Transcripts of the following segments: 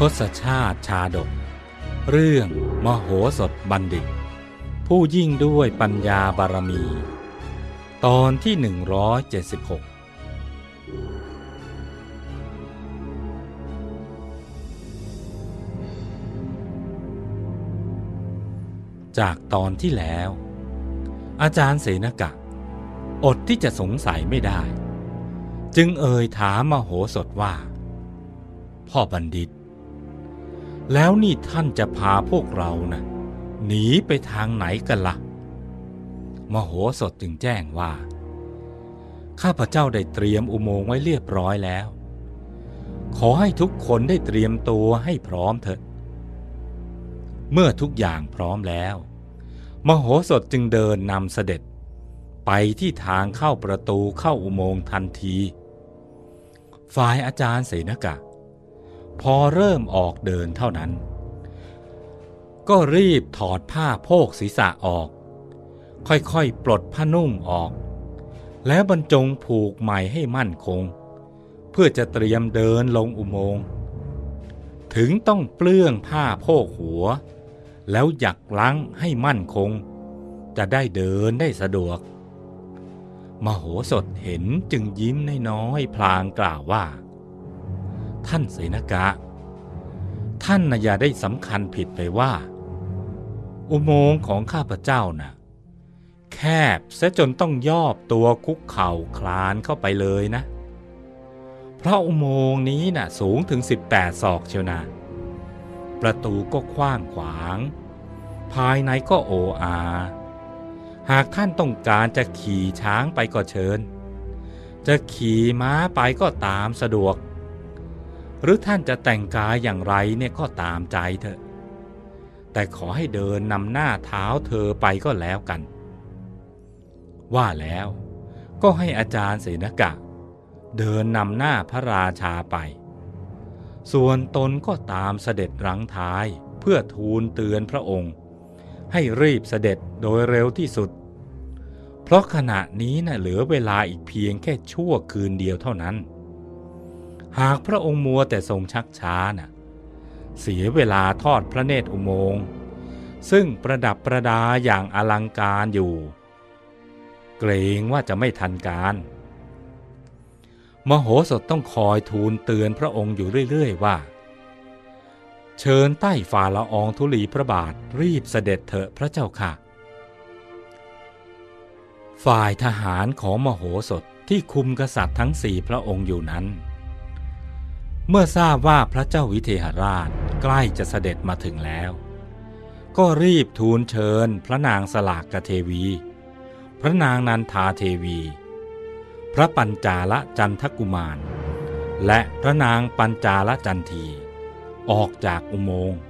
ทศชาติชาดก เรื่องมโหสถบัณฑิต ผู้ยิ่งด้วยปัญญาบารมี ตอนที่ 176 จากตอนที่แล้ว อาจารย์เสนกะ อดที่จะสงสัยไม่ได้ จึงเอ่ยถามมโหสถว่า พ่อบัณฑิต แล้วนี่ท่านจะพาพวกเรานะหนีไปทางไหนกันละ่ะ มโหสถจึงแจ้งว่า ข้าพเจ้าได้เตรียมอุโมงค์ไว้เรียบร้อยแล้ว ขอให้ทุกคนได้เตรียมตัวให้พร้อมเถอะ เมื่อทุกอย่างพร้อมแล้ว มโหสถจึงเดินนำเสด็จ ไปที่ทางเข้าประตูเข้าอุโมงค์ทันที ฝ่ายอาจารย์เสนกะ พอเริ่มออกเดินเท่านั้น ก็รีบถอดผ้าโพกศีรษะออก ค่อยๆ ปลดผ้านุ่งออก แล้วบรรจงผูกใหม่ให้มั่นคง เพื่อจะเตรียมเดินลงอุโมงค์ถึงต้องเปลื้องผ้าโพกหัว แล้วหยักล้างให้มั่นคง จะได้เดินได้สะดวก มโหสถเห็นจึงยิ้มน้อยๆพลางกล่าวว่า ท่านเสนกะ ท่านนะอย่าได้สำคัญผิดไปว่า อุโมงค์ของข้าพเจ้านะ่ะ แคบซะจนต้องย่อตัวคุกเข่าคลานเข้าไปเลยนะ เพราะอุโมงค์นี้น่ะสูงถึง 18 ศอกเชียวนะประตูก็กว้างขวาง ภายในก็โออาหากท่านต้องการจะขี่ช้างไปก็เชิญ จะขี่ม้าไปก็ตามสะดวก หรือท่านจะแต่งกายอย่างไรเนี่ยก็ตามใจเถอะ แต่ขอให้เดินนำหน้าเท้าเธอไปก็แล้วกัน ว่าแล้วก็ให้อาจารย์เสนกะ เดินนำหน้าพระราชาไป ส่วนตนก็ตามเสด็จรังท้ายเพื่อทูลเตือนพระองค์ ให้รีบเสด็จโดยเร็วที่สุด เพราะขณะนี้นะ่ะเหลือเวลาอีกเพียงแค่ชั่วคืนเดียวเท่านั้น หากพระองค์มัวแต่ทรงชักช้านะ่ะเสียเวลาทอดพระเนตรอุโมงค์ซึ่งประดับประดาอย่างอลังการอยู่ เกรงว่าจะไม่ทันการ มโหสถต้องคอยทูลเตือนพระองค์อยู่เรื่อย ๆ ว่า เชิญใต้ฝ่าละอองธุลีพระบาทรีบเสด็จเถอะพระเจ้าค่ะ ฝ่ายทหารของมโหสถที่คุมกษัตริย์ทั้งสี่พระองค์อยู่นั้น เมื่อทราบว่าพระเจ้าวิเทหราชใกล้จะเสด็จมาถึงแล้ว ก็รีบทูลเชิญพระนางสลากกเทวี พระนางนันทาเทวี พระปัญจาลจันทกุมาร และพระนางปัญจาลจันที ออกจากอุโมงค์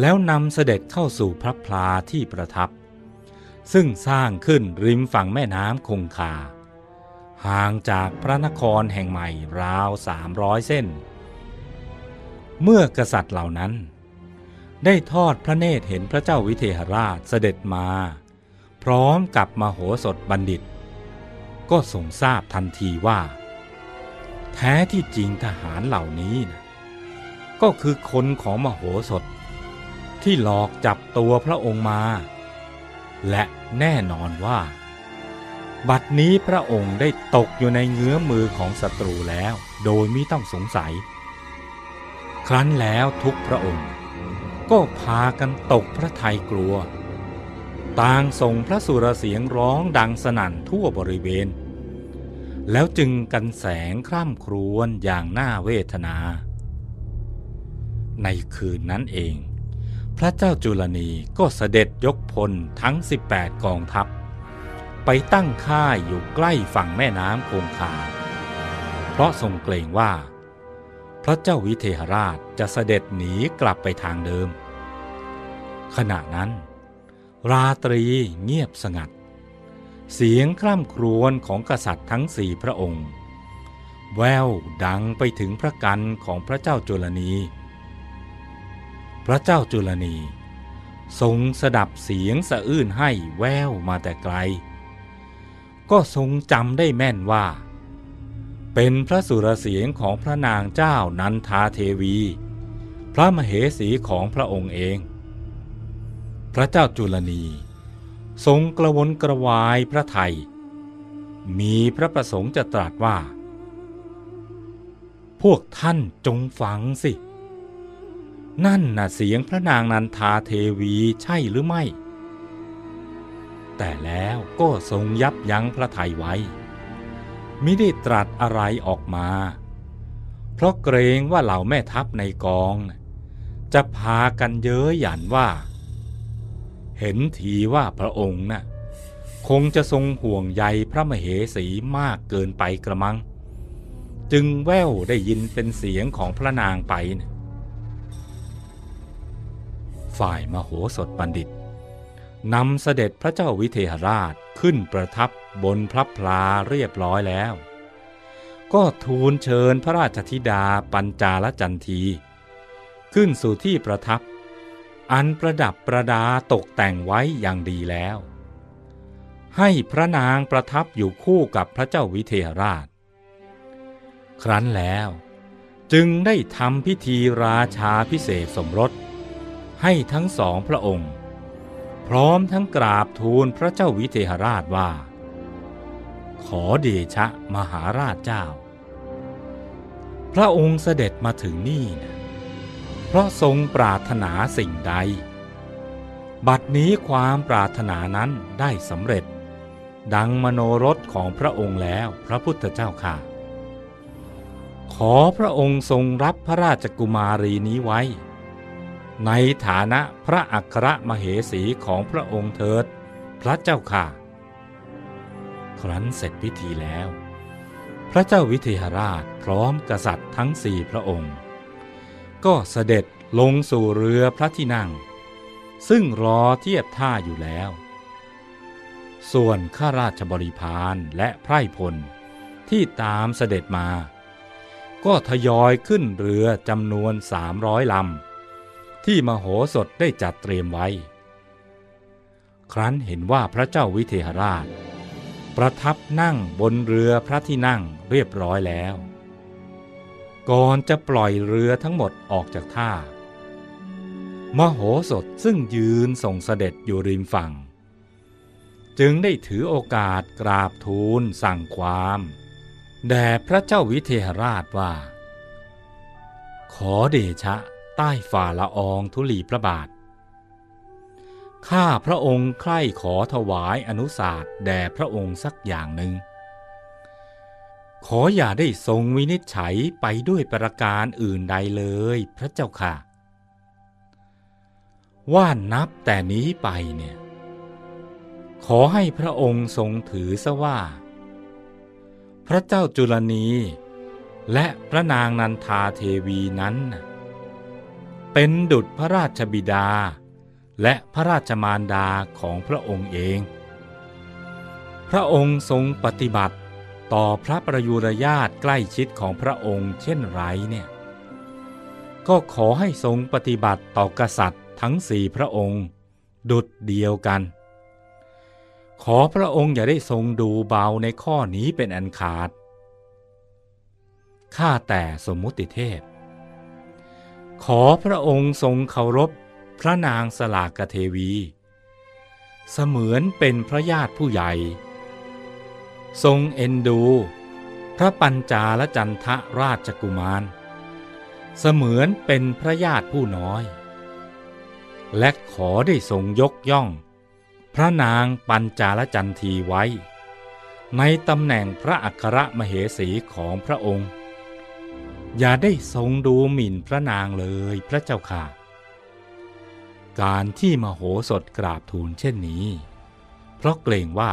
แล้วนำเสด็จเข้าสู่พระพลาที่ประทับ ซึ่งสร้างขึ้นริมฝั่งแม่น้ำคงคา ห่างจากพระนครแห่งใหม่ราวสามร้อยเส้น เมื่อกษัตริย์เหล่านั้น ได้ทอดพระเนตรเห็นพระเจ้าวิเทหราชเสด็จมา พร้อมกับมโหสถบัณฑิต ก็ทรงทราบทันทีว่า แท้ที่จริงทหารเหล่านี้นะก็คือคนของมโหสถ ที่หลอกจับตัวพระองค์มา และแน่นอนว่า บัดนี้พระองค์ได้ตกอยู่ในเงื้อมือของศัตรูแล้ว โดยไม่ต้องสงสัย ครั้นแล้วทุกพระองค์ ก็พากันตกพระทัยกลัว ต่างส่งพระสุรเสียงร้องดังสนั่นทั่วบริเวณ แล้วจึงกันแสงคร่ำครวญอย่างน่าเวทนา ในคืนนั้นเอง พระเจ้าจุลนีก็เสด็จยกพลทั้ง 18 กองทัพ ไปตั้งค่ายอยู่ใกล้ฝั่งแม่น้ำคงคา เพราะทรงเกรงว่า พระเจ้าวิเทหราชจะเสด็จหนีกลับไปทางเดิม ขณะนั้น ราตรีเงียบสงัด เสียงคร่ำครวญของกษัตริย์ทั้งสี่พระองค์ แววดังไปถึงพระกันของพระเจ้าจุลนี พระเจ้าจุลนีทรงสดับเสียงสะอื้นให้แววมาแต่ไกล ก็ทรงจำได้แม่นว่า เป็นพระสุรเสียงของพระนางเจ้านันทาเทวี พระมเหสีของพระองค์เอง พระเจ้าจุลนี ทรงกระวนกระวายพระไทย มีพระประสงค์จะตรัสว่า พวกท่านจงฟังสิ นั่นน่ะเสียงพระนางนันทาเทวีใช่หรือไม่ แต่แล้วก็ทรงยับยั้งพระไทยไว้มิได้ตรัสอะไรออกมา เพราะเกรงว่าเหล่าแม่ทัพในกอง จะพากันเย้ยหยันว่า เห็นทีว่าพระองค์น่ะคงจะทรงห่วงใยพระมเหสีมากเกินไปกระมัง จึงแววได้ยินเป็นเสียงของพระนางไปนะฝ่ายมโหสถบัณฑิต นำเสด็จพระเจ้าวิเทหราชขึ้นประทับบนพระพลาเรียบร้อยแล้ว ก็ทูลเชิญพระราชธิดาปัญจาลจันที ขึ้นสู่ที่ประทับ อันประดับประดาตกแต่งไว้อย่างดีแล้ว ให้พระนางประทับอยู่คู่กับพระเจ้าวิเทหราช ครั้นแล้วจึงได้ทำพิธีราชาพิเศษสมรส ให้ทั้งสองพระองค์ พร้อมทั้งกราบทูลพระเจ้าวิเทหราชว่า ขอเดชะมหาราชเจ้า พระองค์เสด็จมาถึงนี่นะเพราะทรงปรารถนาสิ่งใด บัดนี้ความปรารถนานั้นได้สำเร็จ ดังมโนรสของพระองค์แล้วพระพุทธเจ้าค่ะ ขอพระองค์ทรงรับพระราชกุมารีนี้ไว้ ในฐานะพระอัครมเหสีของพระองค์เถิด พระเจ้าค่ะ ครั้นเสร็จพิธีแล้ว พระเจ้าวิเทหราชพร้อมกษัตริย์ทั้งสี่พระองค์ ก็เสด็จลงสู่เรือพระที่นั่ง ซึ่งรอเทียบท่าอยู่แล้ว ส่วนข้าราชบริพารและไพร่พลที่ตามเสด็จมา ก็ทยอยขึ้นเรือจำนวนสามร้อยลำ ที่มโหสถได้จัดเตรียมไว้ ครั้นเห็นว่าพระเจ้าวิเทหราช ประทับนั่งบนเรือพระที่นั่งเรียบร้อยแล้ว ก่อนจะปล่อยเรือทั้งหมดออกจากท่า มโหสถซึ่งยืนส่งเสด็จอยู่ริมฝั่ง จึงได้ถือโอกาสกราบทูลสั่งความแด่พระเจ้าวิเทหราชว่า ขอเดชะ ใต้ฝ่าละอองธุลีพระบาท ข้าพระองค์ใคร่ขอถวายอนุสาสแด่พระองค์สักอย่างหนึ่ง ขออย่าได้ทรงวินิจฉัยไปด้วยประการอื่นใดเลยพระเจ้าค่ะ ว่านับแต่นี้ไปเนี่ย ขอให้พระองค์ทรงถือซะว่า พระเจ้าจุลนีและพระนางนันทาเทวีนั้น เป็นดุจพระราชบิดา และพระราชมารดาของพระองค์เอง พระองค์ทรงปฏิบัติต่อพระประยุรญาติใกล้ชิดของพระองค์เช่นไรเนี่ยก็ขอให้ทรงปฏิบัติต่อกษัตริย์ทั้งสี่พระองค์ ดุดเดียวกัน ขอพระองค์อย่าได้ทรงดูเบาในข้อนี้เป็นอันขาด ข้าแต่สมมุติเทพ ขอพระองค์ทรงเคารพพระนางสลากเทวี เสมือนเป็นพระญาติผู้ใหญ่ ทรงเอ็นดู พระปัญจาลจันทะราชกุมาร เสมือนเป็นพระญาติผู้น้อย และขอได้ทรงยกย่อง พระนางปัญจาลจันทีไว้ ในตำแหน่งพระอัครมเหสีของพระองค์ อย่าได้ทรงดูหมิ่นพระนางเลยพระเจ้าค่ะ การที่มโหสถกราบทูลเช่นนี้ เพราะเกรงว่า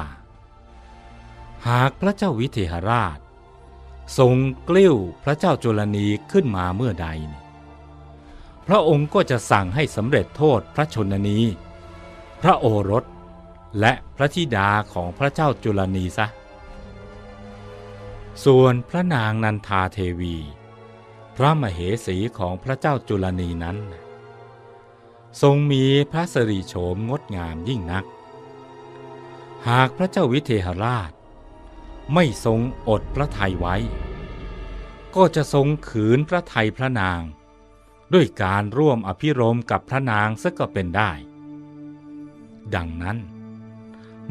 หากพระเจ้าวิเทหราช ทรงกลิ้วพระเจ้าจุลนีขึ้นมาเมื่อใด พระองค์ก็จะสั่งให้สำเร็จโทษพระชนนีพระโอรสและพระธิดาของพระเจ้าจุลนีซะ ส่วนพระนางนันทาเทวี ระมเหสีของพระเจ้าจุลนีนั้น ทรงมีพระสิริโฉมงดงามยิ่งนัก หากพระเจ้าวิเทหราช ไม่ทรงอดพระทัยไว้ ก็จะทรงขืนพระทัยพระนาง ด้วยการร่วมอภิรมกับพระนางซะก็เป็นได้ ดังนั้น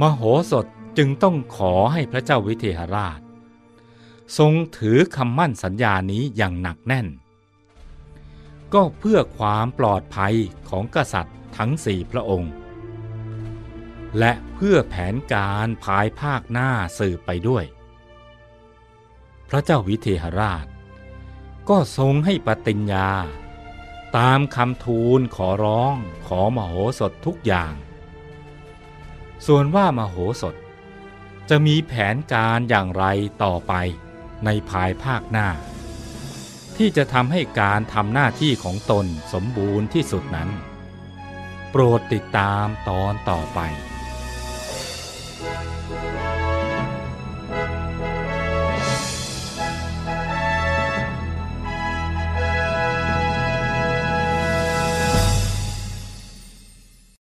มโหสถจึงต้องขอให้พระเจ้าวิเทหราช ทรงถือคำมั่นสัญญานี้อย่างหนักแน่น ก็เพื่อความปลอดภัยของกษัตริย์ทั้งสี่พระองค์ และเพื่อแผนการภายภาคหน้าสืบไปด้วย พระเจ้าวิเทหราช ก็ทรงให้ปฏิญญา ตามคำทูลขอร้องขอมโหสถทุกอย่าง ส่วนว่ามโหสถจะมีแผนการอย่างไรต่อไป ในภายภาคหน้า ที่จะทำให้การทำหน้าที่ของตนสมบูรณ์ที่สุดนั้น โปรดติดตามตอนต่อไป